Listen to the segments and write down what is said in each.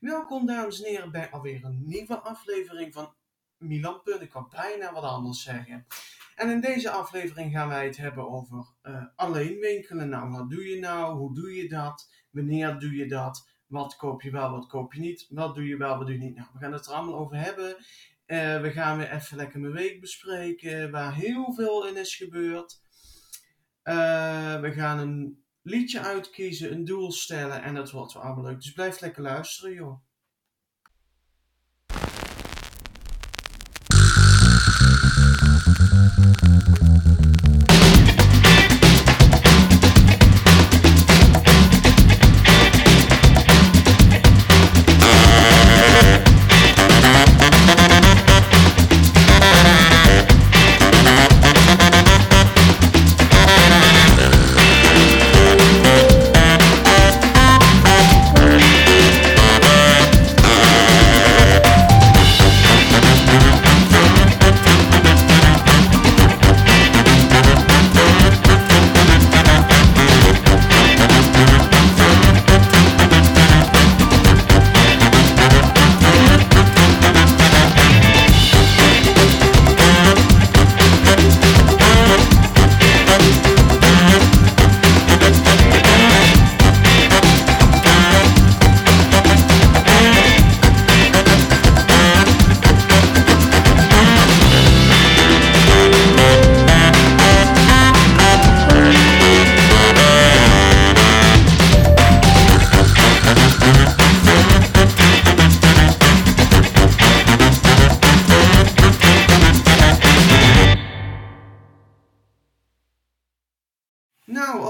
Welkom dames en heren bij alweer een nieuwe aflevering van Milan. Ik kan bijna wat anders zeggen. En in deze aflevering gaan wij het hebben over uh, alleen winkelen. Nou, wat doe je nou? Hoe doe je dat? Wanneer doe je dat? Wat koop je wel, wat koop je niet? Wat doe je wel, wat doe je niet? Nou, we gaan het er allemaal over hebben. Uh, we gaan weer even lekker mijn week bespreken, waar heel veel in is gebeurd. Uh, we gaan een liedje uitkiezen, een doel stellen en dat wordt wel allemaal leuk. Dus blijf lekker luisteren, joh.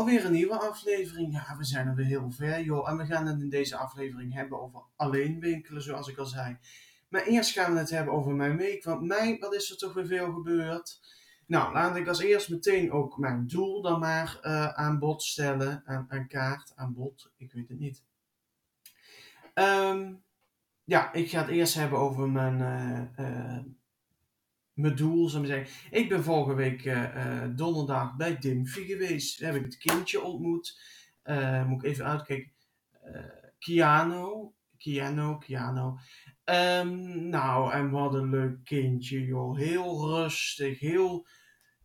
Alweer een nieuwe aflevering. Ja, we zijn er weer heel ver, joh. En we gaan het in deze aflevering hebben over alleen winkelen, zoals ik al zei. Maar eerst gaan we het hebben over mijn week. Want mij, wat is er toch weer veel gebeurd? Nou, laat ik als eerst meteen ook mijn doel dan maar uh, aan bod stellen. Aan, aan, kaart, aan bod. Ik weet het niet. Um, ja, ik ga het eerst hebben over mijn... Uh, uh, mijn doel, zou ik zeggen. Ik ben vorige week uh, uh, donderdag bij Dimfy geweest. Daar heb ik het kindje ontmoet. Uh, moet ik even uitkijken. Kiano. Kiano, Kiano. Um, nou, en wat een leuk kindje, joh. Heel rustig, heel...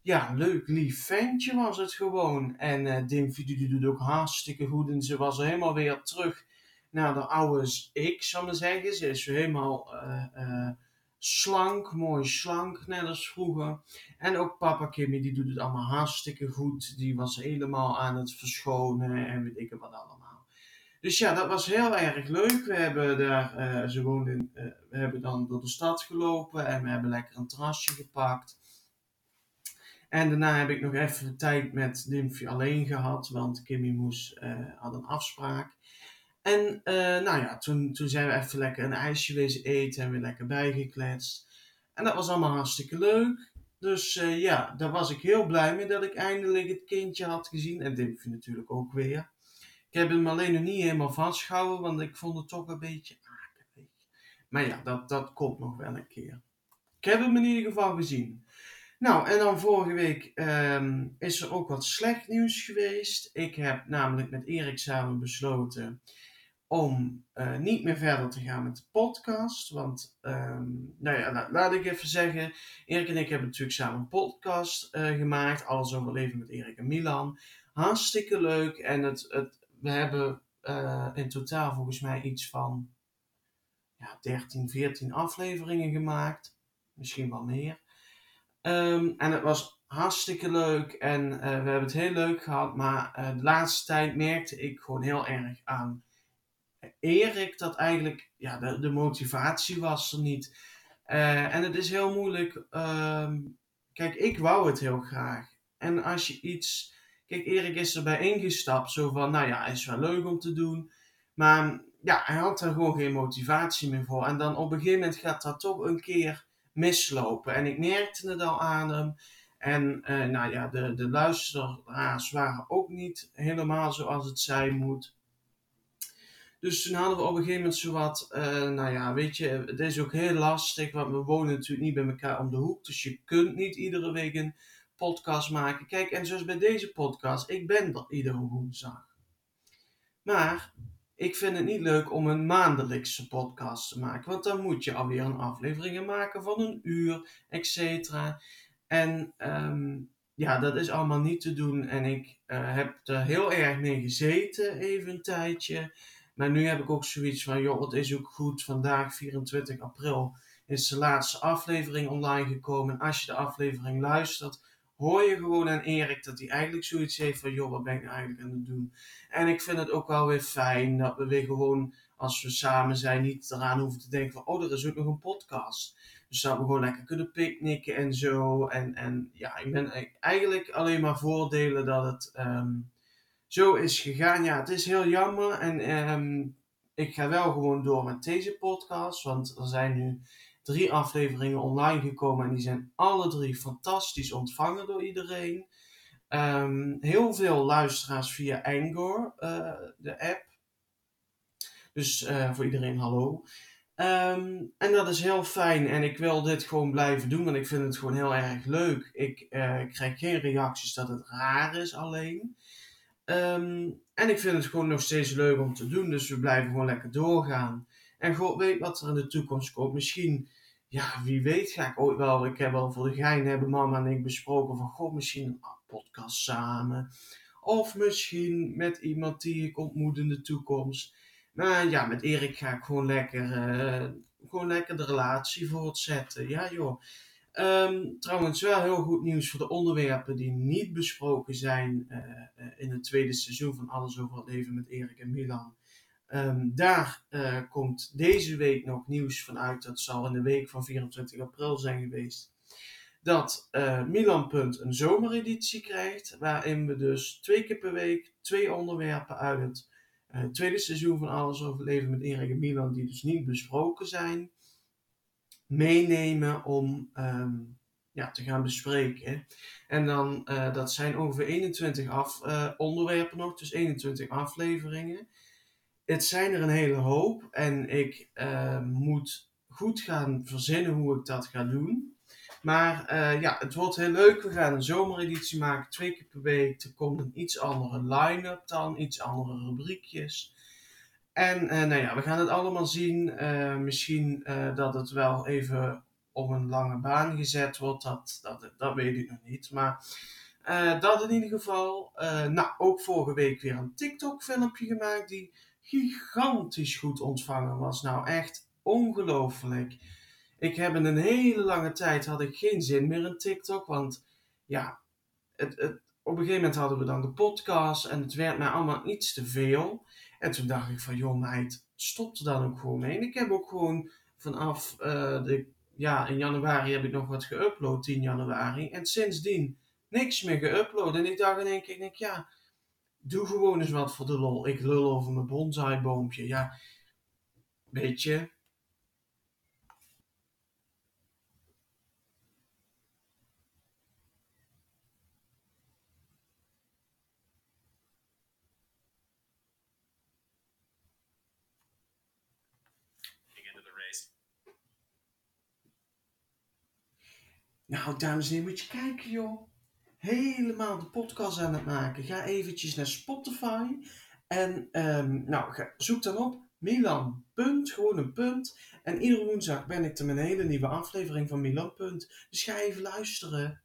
Ja, leuk, lief ventje was het gewoon. En uh, Dimfy die doet ook hartstikke goed. En ze was helemaal weer terug naar de oude ik, zou maar zeggen. Ze is helemaal slank, mooi slank, net als vroeger. En ook papa Kimmy, die doet het allemaal hartstikke goed. Die was helemaal aan het verschonen en weet ik wat allemaal. Dus ja, dat was heel erg leuk. We hebben daar, uh, ze woonden, uh, we hebben dan door de stad gelopen en we hebben lekker een terrasje gepakt. En daarna heb ik nog even tijd met Dimfy alleen gehad, want Kimmy moest, uh, had een afspraak. En uh, nou ja, toen, toen zijn we even lekker een ijsje wezen eten en weer lekker bijgekletst. En dat was allemaal hartstikke leuk. Dus uh, ja, daar was ik heel blij mee dat ik eindelijk het kindje had gezien. En Dimfy natuurlijk ook weer. Ik heb hem alleen nog niet helemaal vastgehouden, want ik vond het toch een beetje akelig. Maar ja, dat, dat komt nog wel een keer. Ik heb hem in ieder geval gezien. Nou, en dan vorige week um, is er ook wat slecht nieuws geweest. Ik heb namelijk met Erik samen besloten om uh, niet meer verder te gaan met de podcast. Want, um, nou ja, laat, ik even zeggen. Erik en ik hebben natuurlijk samen een podcast uh, gemaakt. Alles over leven met Erik en Milan. Hartstikke leuk. En het, het, we hebben uh, in totaal volgens mij iets van ja, 13, 14 afleveringen gemaakt. Misschien wel meer. Um, en het was hartstikke leuk. En we hebben het heel leuk gehad. Maar de laatste tijd merkte ik gewoon heel erg aan Erik dat eigenlijk ja, de, motivatie was er niet. Uh, en het is heel moeilijk. Uh, kijk, ik wou het heel graag. En als je iets. Kijk, Erik is erbij ingestapt. Zo van, nou ja, is wel leuk om te doen. Maar ja, hij had er gewoon geen motivatie meer voor. En dan op een gegeven moment gaat dat toch een keer mislopen. En ik merkte het al aan hem. En uh, nou ja, de, de luisteraars waren ook niet helemaal zoals het zijn moet. Dus toen hadden we op een gegeven moment zo wat, uh, nou ja, weet je, het is ook heel lastig, want we wonen natuurlijk niet bij elkaar om de hoek. Dus je kunt niet iedere week een podcast maken. Kijk, en zoals bij deze podcast, ik ben er iedere woensdag. Maar ik vind het niet leuk om een maandelijkse podcast te maken. Want dan moet je alweer een afleveringen maken van een uur, et cetera. En ehm, ja, dat is allemaal niet te doen. En ik uh, heb er heel erg mee gezeten, even een tijdje. Maar nu heb ik ook zoiets van, joh, het is ook goed. Vandaag, 24 april, is de laatste aflevering online gekomen. En als je de aflevering luistert, hoor je gewoon aan Erik dat hij eigenlijk zoiets heeft van, joh, wat ben ik nou eigenlijk aan het doen? En ik vind het ook wel weer fijn dat we weer gewoon, als we samen zijn, niet eraan hoeven te denken van, oh, er is ook nog een podcast. Dus dat we gewoon lekker kunnen picknicken en zo. En, en ja, ik ben eigenlijk alleen maar voordelen dat het ehm, zo is gegaan. Ja, het is heel jammer. En um, ik ga wel gewoon door met deze podcast. Want er zijn nu drie afleveringen online gekomen. En die zijn alle drie fantastisch ontvangen door iedereen. Um, heel veel luisteraars via Angor, uh, de app. Dus uh, voor iedereen hallo. Um, en dat is heel fijn en ik wil dit gewoon blijven doen, want ik vind het gewoon heel erg leuk. Ik uh, krijg geen reacties dat het raar is alleen. Um, en ik vind het gewoon nog steeds leuk om te doen, dus we blijven gewoon lekker doorgaan. En God weet wat er in de toekomst komt. Misschien, ja, wie weet ga ik ooit wel, ik heb al voor de gein hebben mama en ik besproken van, god, misschien een podcast samen. Of misschien met iemand die ik ontmoet in de toekomst. Maar ja, met Erik ga ik gewoon lekker, uh, gewoon lekker de relatie voortzetten. Ja joh. Um, trouwens wel heel goed nieuws voor de onderwerpen die niet besproken zijn uh, in het tweede seizoen van Alles over het leven met Erik en Milan. Um, daar uh, komt deze week nog nieuws vanuit. Dat zal in de week van 24 april zijn geweest. Dat Milan Punt een zomereditie krijgt. Waarin we dus twee keer per week twee onderwerpen uit het uh, tweede seizoen van Alles over Leven met Erik en Milan, die dus niet besproken zijn, meenemen om um, ja, te gaan bespreken. En dan, uh, dat zijn ongeveer 21 af, uh, onderwerpen nog, dus 21 afleveringen. Het zijn er een hele hoop en ik moet goed gaan verzinnen hoe ik dat ga doen. Maar ja, het wordt heel leuk. We gaan een zomereditie maken, twee keer per week. Er komt een iets andere line-up dan, iets andere rubriekjes. En uh, nou ja, we gaan het allemaal zien. Uh, misschien dat het wel even op een lange baan gezet wordt, dat, dat, dat weet ik nog niet. Maar dat in ieder geval. nou, ook vorige week weer een TikTok-filmpje gemaakt die gigantisch goed ontvangen was. Nou, echt ongelooflijk. Ik heb in een hele lange tijd had ik geen zin meer in TikTok. Want ja, het, het, op een gegeven moment hadden we dan de podcast. En het werd mij allemaal iets te veel. En toen dacht ik van, joh meid, stop er dan ook gewoon mee. En ik heb ook gewoon vanaf uh, de, ja, in januari heb ik nog wat geüpload, 10 januari. En sindsdien niks meer geüpload. En ik dacht in één keer, ik denk, ja, doe gewoon eens wat voor de lol. Ik lul over mijn bonsaiboompje. Ja, weet je, Nou, dames en heren, moet je kijken, joh. Helemaal de podcast aan het maken. Ga eventjes naar Spotify. En um, nou, zoek dan op Milan Punt, gewoon een punt. En iedere woensdag ben ik er met een hele nieuwe aflevering van Milan Punt. Dus ga even luisteren.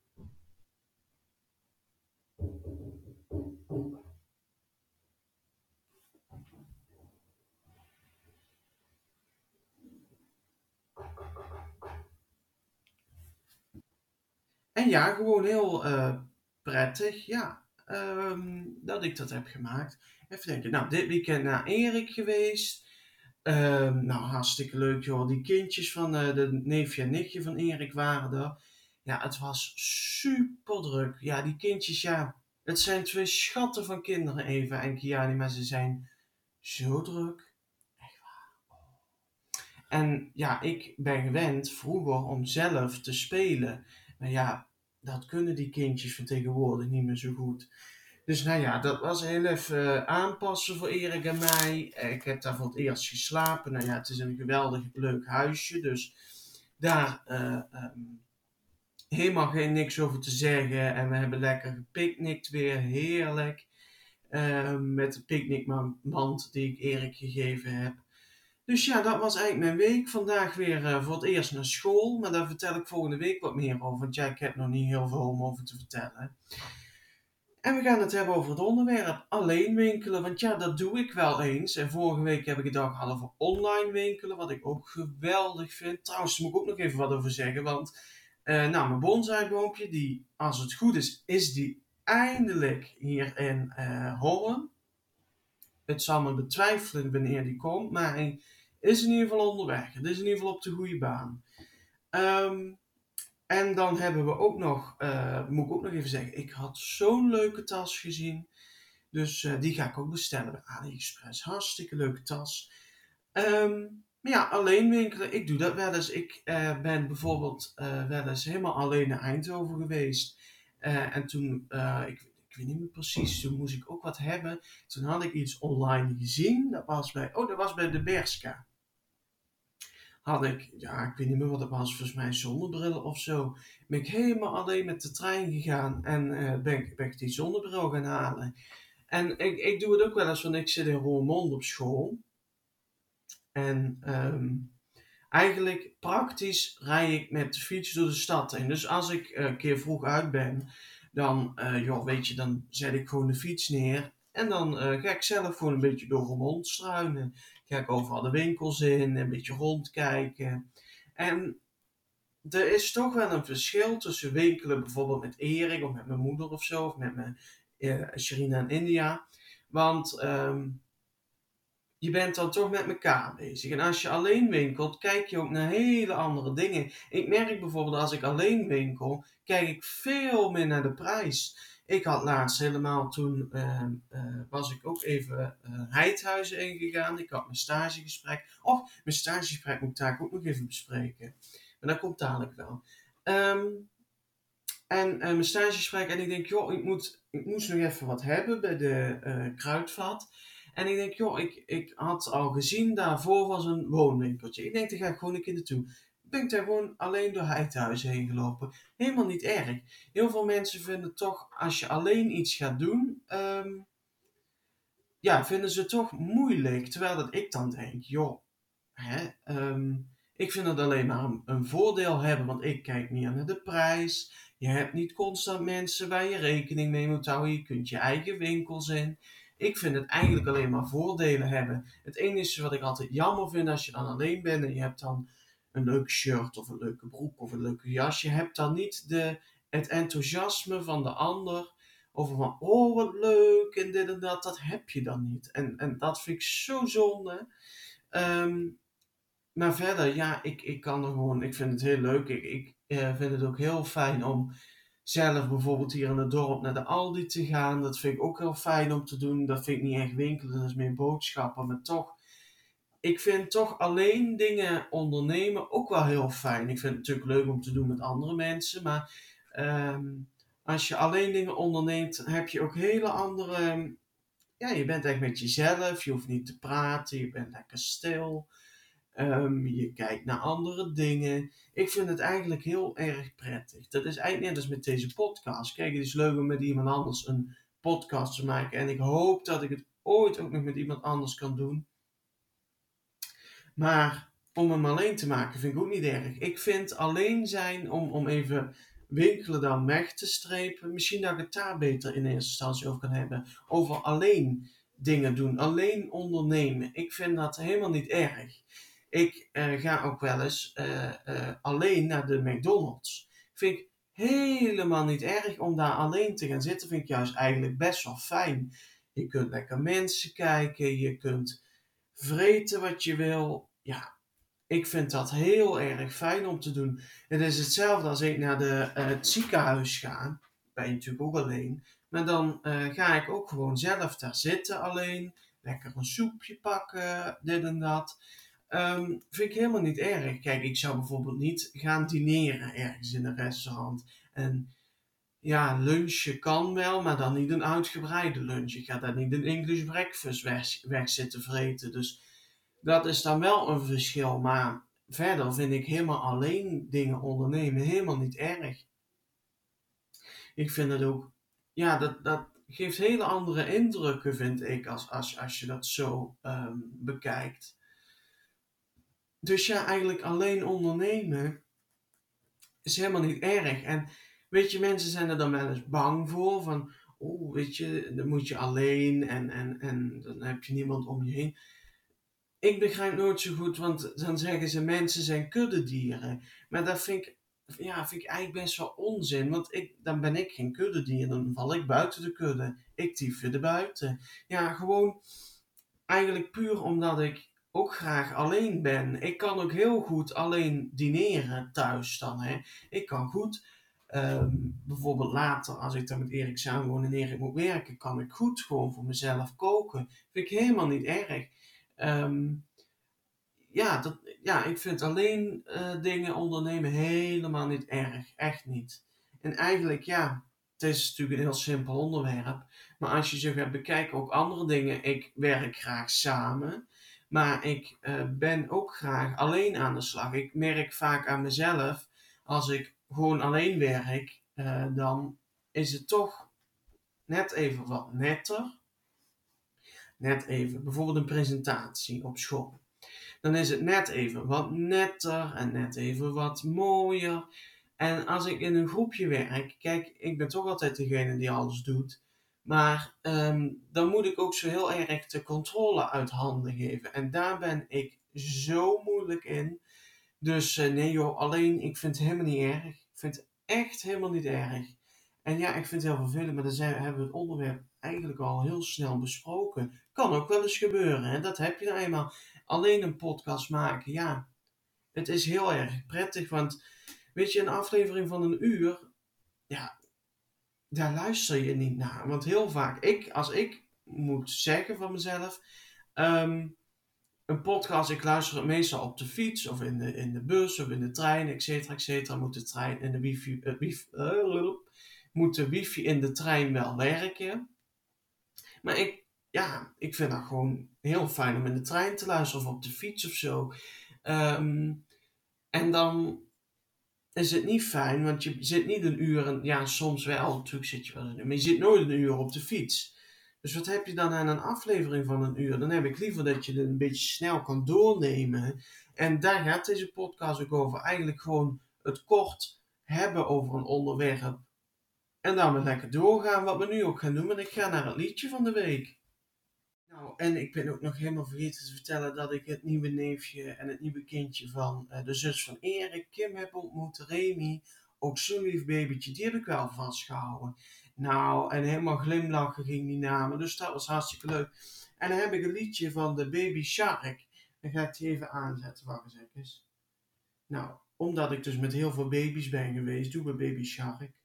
En ja, gewoon heel uh, prettig, ja, um, dat ik dat heb gemaakt. Even denken, nou, dit weekend naar Erik geweest. Um, nou, hartstikke leuk, joh. Die kindjes van uh, de neefje en nichtje van Erik waren er. Ja, het was super druk. Ja, die kindjes, ja, het zijn twee schatten van kinderen, Eva en Kiani, maar ze zijn zo druk. En ja, ik ben gewend vroeger om zelf te spelen. Maar ja, dat kunnen die kindjes van tegenwoordig niet meer zo goed. Dus nou ja, dat was heel even uh, aanpassen voor Erik en mij. Ik heb daar voor het eerst geslapen. Nou ja, het is een geweldig leuk huisje. Dus daar uh, um, helemaal geen niks over te zeggen. En we hebben lekker gepicnict weer. Heerlijk. Uh, met de picknickmand die ik Erik gegeven heb. Dus ja, dat was eigenlijk mijn week. Vandaag weer uh, voor het eerst naar school. Maar daar vertel ik volgende week wat meer over. Want ja, ik heb nog niet heel veel om over te vertellen. En we gaan het hebben over het onderwerp alleen winkelen. Want ja, dat doe ik wel eens. En vorige week heb ik het al gehad online winkelen. Wat ik ook geweldig vind. Trouwens, daar moet ik ook nog even wat over zeggen. Want uh, nou, mijn bonsaiboompje, die, als het goed is, is die eindelijk hier in uh. Het zal me betwijfelen wanneer die komt. Maar hij is in ieder geval onderweg. Het is in ieder geval op de goede baan. Um, en dan hebben we ook nog, uh, moet ik ook nog even zeggen, ik had zo'n leuke tas gezien. Dus uh, die ga ik ook bestellen bij AliExpress. Hartstikke leuke tas. Um, maar ja, alleen winkelen, ik doe dat wel eens. Ik uh, ben bijvoorbeeld wel eens helemaal alleen naar Eindhoven geweest. en toen, ik, ik weet niet meer precies, toen moest ik ook wat hebben. Toen had ik iets online gezien. Dat was bij, oh, dat was bij de Berska had ik, ja, ik weet niet meer wat het was, volgens mij zonnebril of zo. Ben ik helemaal alleen met de trein gegaan en uh, ben, ik, ben ik die zonnebril gaan halen. En ik, ik doe het ook wel eens, want ik zit in Roermond op school. En um, eigenlijk praktisch rij ik met de fiets door de stad heen. Dus als ik een keer vroeg uit ben, dan, uh, joh, weet je, dan zet ik gewoon de fiets neer. En dan ga ik zelf gewoon een beetje door Roermond struinen ik overal de winkels in, een beetje rondkijken. En er is toch wel een verschil tussen winkelen bijvoorbeeld met Erik of met mijn moeder of zo, of met mijn uh, Sherina in India. Want um, je bent dan toch met elkaar bezig. En als je alleen winkelt, kijk je ook naar hele andere dingen. Ik merk bijvoorbeeld als ik alleen winkel, kijk ik veel meer naar de prijs. Ik had laatst helemaal toen uh, uh, was ik ook even uh, Heidhuizen ingegaan. Ik had mijn stagegesprek. Of mijn stagegesprek moet ik daar ook nog even bespreken. Maar dat komt dadelijk wel. Um, en mijn stagegesprek. En ik denk, joh, ik, moet, ik moest nog even wat hebben bij de kruidvat. En ik denk, joh, ik, ik had al gezien, daarvoor was een woonwinkeltje. Ik denk, daar ga ik gewoon een keer naartoe ben ik daar gewoon alleen door Heidhuizen heen gelopen. Helemaal niet erg. Heel veel mensen vinden toch, als je alleen iets gaat doen, um, ja, vinden ze toch moeilijk. Terwijl dat ik dan denk, joh, hè, um, ik vind het alleen maar een, voordeel hebben, want ik kijk meer naar de prijs. Je hebt niet constant mensen waar je rekening mee moet houden. Je kunt je eigen winkels in. Ik vind het eigenlijk alleen maar voordelen hebben. Het enige wat ik altijd jammer vind als je dan alleen bent en je hebt dan een leuk shirt of een leuke broek of een leuke jas. Je hebt dan niet de, het enthousiasme van de ander over van, oh wat leuk en dit en dat. Dat heb je dan niet. En, en dat vind ik zo zonde. Um, maar verder, ja, ik, ik kan er gewoon, ik vind het heel leuk. Ik, ik uh, vind het ook heel fijn om zelf bijvoorbeeld hier in het dorp naar de Aldi te gaan. Dat vind ik ook heel fijn om te doen. Dat vind ik niet echt winkelen, dat is meer boodschappen. Maar toch ik vind toch alleen dingen ondernemen ook wel heel fijn. Ik vind het natuurlijk leuk om te doen met andere mensen, maar um, als je alleen dingen onderneemt, heb je ook hele andere. Ja, je bent echt met jezelf, je hoeft niet te praten, je bent lekker stil. Um, je kijkt naar andere dingen. Ik vind het eigenlijk heel erg prettig. Dat is eigenlijk net als met deze podcast. Kijk, het is leuk om met iemand anders een podcast te maken. En ik hoop dat ik het ooit ook nog met iemand anders kan doen. Maar om hem alleen te maken vind ik ook niet erg. Ik vind alleen zijn om, om even winkelen dan weg te strepen. Misschien dat ik het daar beter in eerste instantie over kan hebben. Over alleen dingen doen, alleen ondernemen. Ik vind dat helemaal niet erg. Ik uh, ga ook wel eens uh, uh, alleen naar de McDonald's. Vind ik helemaal niet erg om daar alleen te gaan zitten. Vind ik juist eigenlijk best wel fijn. Je kunt lekker mensen kijken, je kunt vreten wat je wil ja, ik vind dat heel erg fijn om te doen. Het is hetzelfde als ik naar de, uh, het ziekenhuis ga. Ben je natuurlijk ook alleen. Maar dan uh, ga ik ook gewoon zelf daar zitten alleen. Lekker een soepje pakken, dit en dat. Um, vind ik helemaal niet erg. Kijk, ik zou bijvoorbeeld niet gaan dineren ergens in een restaurant. En ja, lunchen kan wel, maar dan niet een uitgebreide lunch. Ik ga daar niet een English breakfast weg, weg zitten vreten. Dus dat is dan wel een verschil. Maar verder vind ik helemaal alleen dingen ondernemen helemaal niet erg. Ik vind het ook, ja, dat, dat geeft hele andere indrukken, vind ik, als, als, als je dat zo ehm, bekijkt. Dus ja, eigenlijk alleen ondernemen is helemaal niet erg. En weet je, mensen zijn er dan wel eens bang voor. Van, oh, weet je, dan moet je alleen en, en, en dan heb je niemand om je heen. Ik begrijp nooit zo goed, want dan zeggen ze mensen zijn kuddedieren. Maar dat vind ik, ja, vind ik eigenlijk best wel onzin. Want ik, dan ben ik geen kuddedier, dan val ik buiten de kudde. Ik tief er buiten. Ja, gewoon eigenlijk puur omdat ik ook graag alleen ben. Ik kan ook heel goed alleen dineren thuis dan. Hè. Ik kan goed, ehm, bijvoorbeeld later als ik dan met Erik samen en Erik moet werken, kan ik goed gewoon voor mezelf koken. Vind ik helemaal niet erg. Ehm, ja, dat, ja, ik vind alleen uh, dingen ondernemen helemaal niet erg. Echt niet. En eigenlijk, ja, het is natuurlijk een heel simpel onderwerp. Maar als je zo gaat bekijken, ook andere dingen. Ik werk graag samen. Maar ik uh, ben ook graag alleen aan de slag. Ik merk vaak aan mezelf, als ik gewoon alleen werk, uh, dan is het toch net even wat netter. Net even, bijvoorbeeld een presentatie op school. Dan is het net even wat netter en net even wat mooier. En als ik in een groepje werk, kijk, ik ben toch altijd degene die alles doet. Maar um, dan moet ik ook zo heel erg de controle uit handen geven. En daar ben ik zo moeilijk in. Dus uh, nee joh, alleen ik vind het helemaal niet erg. Ik vind het echt helemaal niet erg. En ja, ik vind het heel vervelend, maar dan zijn, hebben we het onderwerp eigenlijk al heel snel besproken. Kan ook wel eens gebeuren, hè? dat heb je nou eenmaal. Alleen een podcast maken, ja, het is heel erg prettig, want weet je, een aflevering van een uur, ja, daar luister je niet naar. Want heel vaak, ik, als ik moet zeggen van mezelf, ehm, een podcast, ik luister het meestal op de fiets of in de, in de bus of in de trein, et cetera, et cetera. Moet de trein en de wifi, wifi uh, moet de wifi in de trein wel werken. Maar ik, ja, ik vind dat gewoon heel fijn om in de trein te luisteren of op de fiets of zo. Um, en dan is het niet fijn, want je zit niet een uur, en, ja, soms wel, natuurlijk zit je wel een uur, maar je zit nooit een uur op de fiets. Dus wat heb je dan aan een aflevering van een uur? Dan heb ik liever dat je het een beetje snel kan doornemen. En daar gaat deze podcast ook over. Eigenlijk gewoon het kort hebben over een onderwerp. En dan weer lekker doorgaan, wat we nu ook gaan doen. En ik ga naar het liedje van de week. Nou, en ik ben ook nog helemaal vergeten te vertellen dat ik het nieuwe neefje en het nieuwe kindje van uh, de zus van Erik, Kim, heb ontmoet. Remy, ook zo'n lief babytje, die heb ik wel vastgehouden. Nou, en helemaal glimlachen ging die namen, dus dat was hartstikke leuk. En dan heb ik een liedje van de Baby Shark. Dan ga ik die even aanzetten, wacht eens Nou, omdat ik dus met heel veel baby's ben geweest, doen we Baby Shark.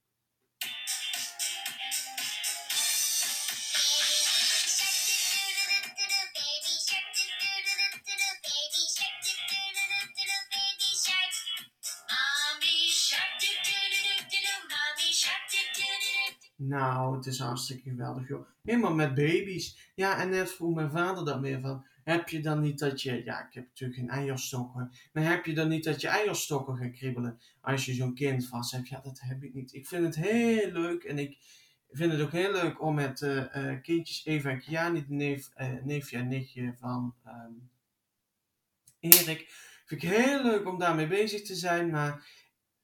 Nou, het is hartstikke geweldig, joh. Helemaal met baby's. Ja, en net vroeg mijn vader dat meer van. Heb je dan niet dat je. Ja, ik heb natuurlijk geen eierstokken. Maar heb je dan niet dat je eierstokken gaan kribbelen. Als je zo'n kind vast hebt? Ja, dat heb ik niet. Ik vind het heel leuk. En ik vind het ook heel leuk om met uh, uh, kindjes Eva en Kiani, de neef, uh, neefje en nichtje van um, Erik. Vind ik heel leuk om daarmee bezig te zijn. Maar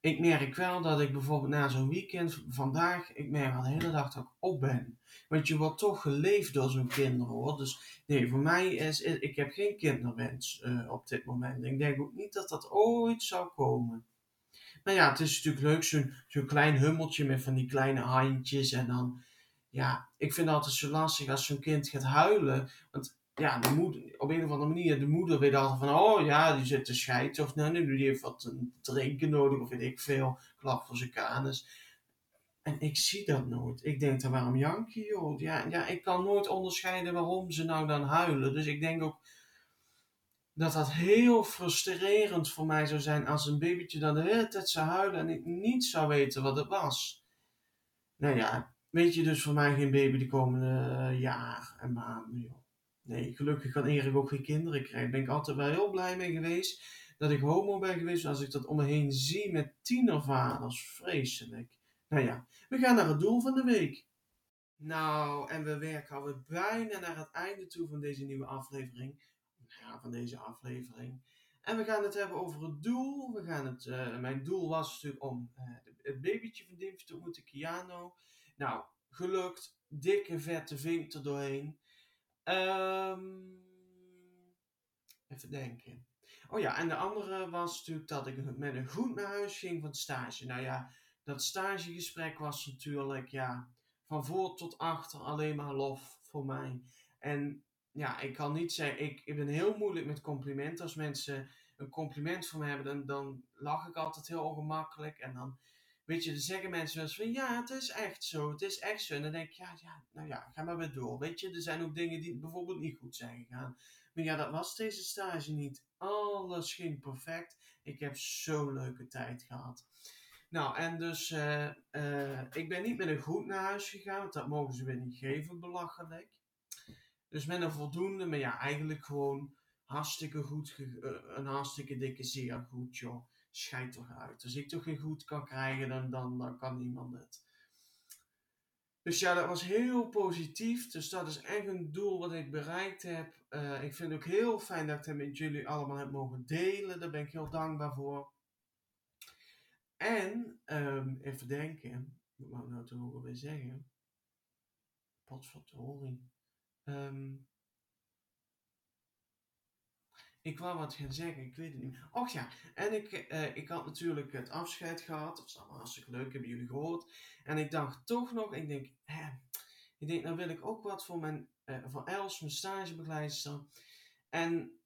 ik merk wel dat ik bijvoorbeeld na zo'n weekend, vandaag, ik merk al de hele dag dat ik op ben. Want je wordt toch geleefd door zo'n kinderen hoor. Dus nee, voor mij is, ik heb geen kinderwens uh, op dit moment. Ik denk ook niet dat dat ooit zou komen. Maar ja, het is natuurlijk leuk, zo'n zo'n klein hummeltje met van die kleine handjes. En dan, ja, ik vind het altijd zo lastig als zo'n kind gaat huilen. Want ja, de moeder, op een of andere manier, de moeder weet altijd van, oh ja, die zit te scheiden of nee, die heeft wat te drinken nodig of weet ik veel, klap voor zijn kanus. En ik zie dat nooit. Ik denk dan, waarom jankie joh? Ja, ja, ik kan nooit onderscheiden waarom ze nou dan huilen. Dus ik denk ook dat dat heel frustrerend voor mij zou zijn als een babytje dan de hele tijd zou huilen en ik niet zou weten wat het was. Nou ja, weet je dus voor mij geen baby de komende jaar en maanden joh. Nee, gelukkig kan Erik ook geen kinderen krijgen. Ben ik altijd wel heel blij mee geweest. Dat ik homo ben geweest. Als ik dat om me heen zie met tienervaders. Vreselijk. Nou ja, we gaan naar het doel van de week. Nou, en we werken alweer bijna naar het einde toe van deze nieuwe aflevering. Ja, van deze aflevering. En we gaan het hebben over het doel. We gaan het, uh, mijn doel was natuurlijk om uh, het babytje van Dimf te ontmoeten, Kiano. Nou, gelukt. Dikke, vette vink er doorheen. Um, even denken. Oh ja, en de andere was natuurlijk dat ik met een goed naar huis ging van stage. Nou ja, dat stagegesprek was natuurlijk, ja, van voor tot achter alleen maar lof voor mij. En ja, ik kan niet zeggen, ik, ik ben heel moeilijk met complimenten. Als mensen een compliment voor me hebben, dan, dan lach ik altijd heel ongemakkelijk. En dan, weet je, dan zeggen mensen wel eens van, ja, het is echt zo, het is echt zo. En dan denk ik, ja, ja, nou ja, ga maar weer door. Weet je, er zijn ook dingen die bijvoorbeeld niet goed zijn gegaan. Maar ja, dat was deze stage niet. Alles ging perfect. Ik heb zo'n leuke tijd gehad. Nou, en dus, uh, uh, ik ben niet met een goed naar huis gegaan, want dat mogen ze weer niet geven, belachelijk. Dus met een voldoende, maar ja, eigenlijk gewoon hartstikke goed, uh, een hartstikke dikke zeer goed, joh. Schijt toch uit. Als ik toch geen goed kan krijgen, dan, dan, dan kan niemand het. Dus ja, dat was heel positief. Dus dat is echt een doel wat ik bereikt heb. ik vind het ook heel fijn dat ik het met jullie allemaal heb mogen delen. Daar ben ik heel dankbaar voor. En, um, even denken, wat wou ik nou te horen weer zeggen? Potverdorie. Um, ik wou wat gaan zeggen, ik weet het niet meer. Och ja, en ik, uh, ik had natuurlijk het afscheid gehad. Dat was allemaal hartstikke leuk, hebben jullie gehoord. En ik dacht toch nog, ik denk, hè, ik denk, nou wil ik ook wat voor mijn, uh, voor Els, mijn stagebegeleidster. En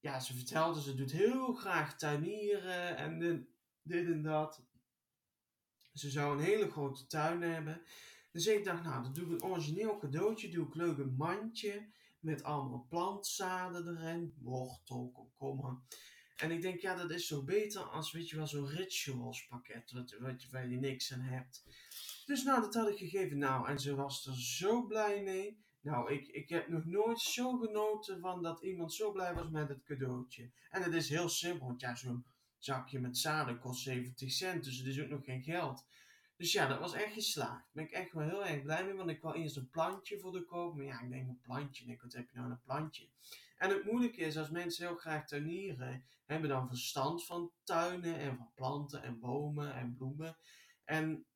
ja, ze vertelde, ze doet heel graag tuinieren en dit en dat. Ze zou een hele grote tuin hebben. Dus ik dacht, nou, dan doe ik een origineel cadeautje. Doe ik leuk een mandje met allemaal plantzaden erin. Wortel, komkommer. En ik denk, ja, dat is zo beter als, weet je wel, zo'n rituals pakket. Wat, wat, waar je niks aan hebt. Dus nou, dat had ik gegeven. Nou, en ze was er zo blij mee. Nou, ik, ik heb nog nooit zo genoten van dat iemand zo blij was met het cadeautje. En het is heel simpel, want ja, zo'n zakje met zaden kost 70 cent, dus het is ook nog geen geld. Dus ja, dat was echt geslaagd. Daar ben ik echt wel heel erg blij mee, want ik wou eerst een plantje voor de koop. Maar ja, ik denk een plantje. Ik wat heb je nou een plantje? En het moeilijke is, als mensen heel graag tuinieren, hebben dan verstand van tuinen en van planten en bomen en bloemen. En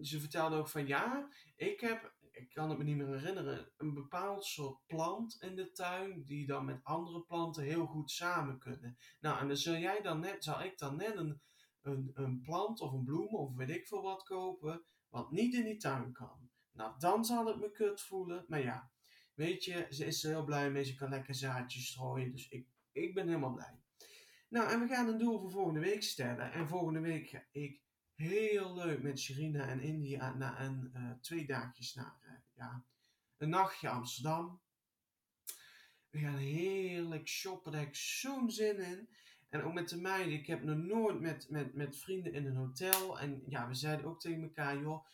ze vertelde ook van ja, ik heb, ik kan het me niet meer herinneren, een bepaald soort plant in de tuin die dan met andere planten heel goed samen kunnen. Nou, en dan zul jij dan net, zal ik dan net een, een, een plant of een bloem of weet ik veel wat kopen, wat niet in die tuin kan. Nou, dan zal het me kut voelen, maar ja, weet je, ze is er heel blij mee, ze kan lekker zaadjes strooien, dus ik, ik ben helemaal blij. Nou, en we gaan een doel voor volgende week stellen. En volgende week ga ik heel leuk met Sherina en India na een uh, twee dagjes naar uh, ja, een nachtje Amsterdam. We gaan heerlijk shoppen, daar heb ik zo'n zin in. En ook met de meiden, ik heb nog nooit met, met, met vrienden in een hotel. En ja, we zeiden ook tegen elkaar, joh,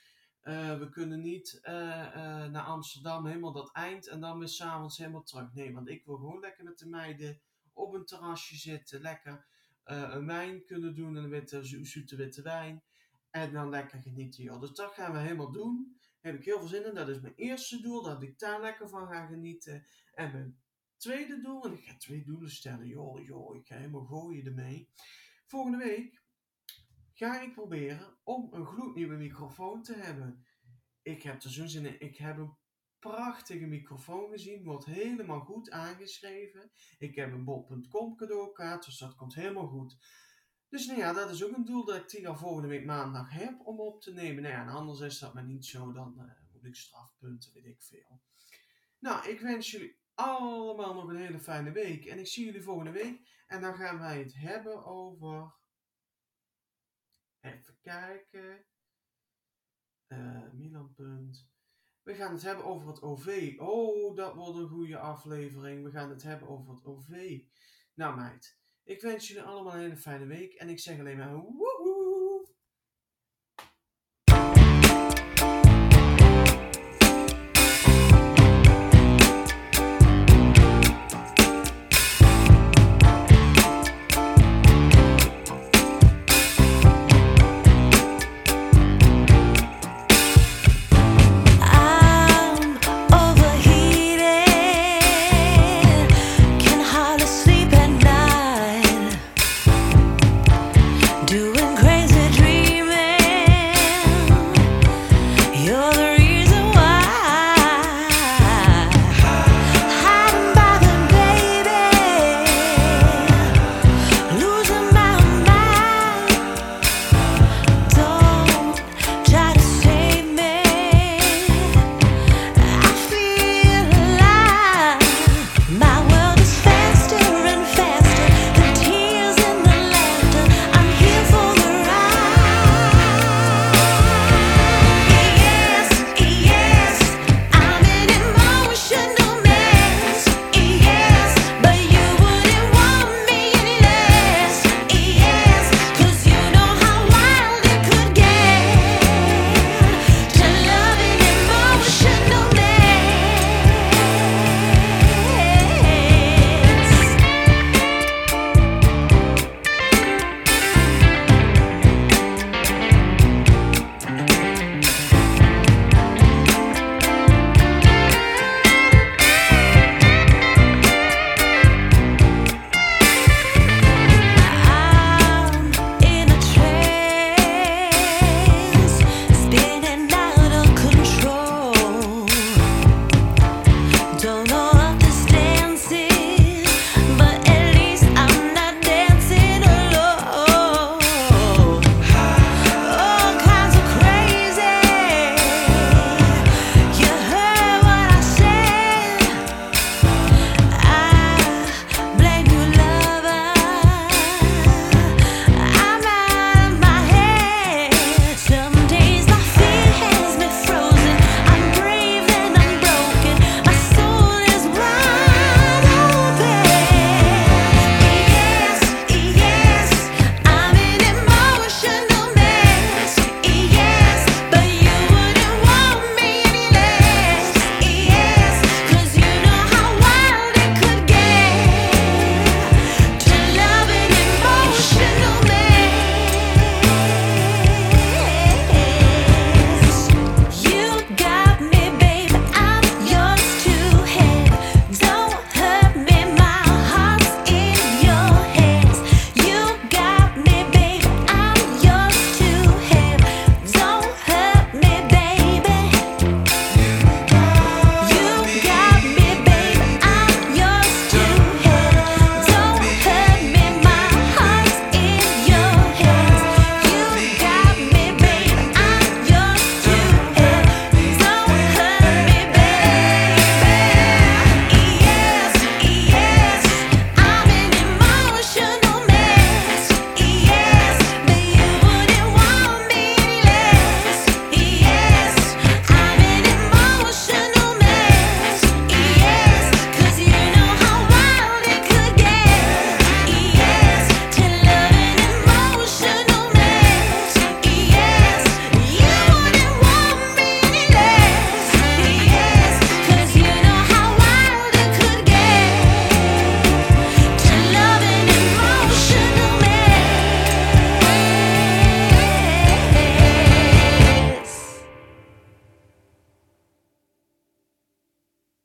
uh, we kunnen niet naar Amsterdam helemaal dat eind en dan weer s'avonds helemaal terug. Nee, want ik wil gewoon lekker met de meiden op een terrasje zitten, lekker een wijn kunnen doen, een witte, zoete witte wijn. En dan lekker genieten, joh. Dus dat gaan we helemaal doen. Heb ik heel veel zin in. Dat is mijn eerste doel, dat ik daar lekker van ga genieten. En mijn tweede doel, en ik ga twee doelen stellen, joh, joh, ik ga helemaal gooien ermee. Volgende week ga ik proberen om een gloednieuwe microfoon te hebben. Ik heb er zo'n zin in. Ik heb een prachtige microfoon gezien, wordt helemaal goed aangeschreven. Ik heb een bol.com cadeaukaart, dus dat komt helemaal goed. Dus nou ja, dat is ook een doel dat ik die al volgende week maandag heb om op te nemen. Nou ja, en anders is dat maar niet zo, dan uh, moet ik strafpunten, weet ik veel. Nou, ik wens jullie allemaal nog een hele fijne week. En ik zie jullie volgende week. En dan gaan wij het hebben over... Even kijken. Uh, Milan punt. We gaan het hebben over het OV. Oh, dat wordt een goede aflevering. We gaan het hebben over het OV. Nou meid, ik wens jullie allemaal een hele fijne week en ik zeg alleen maar woehoe!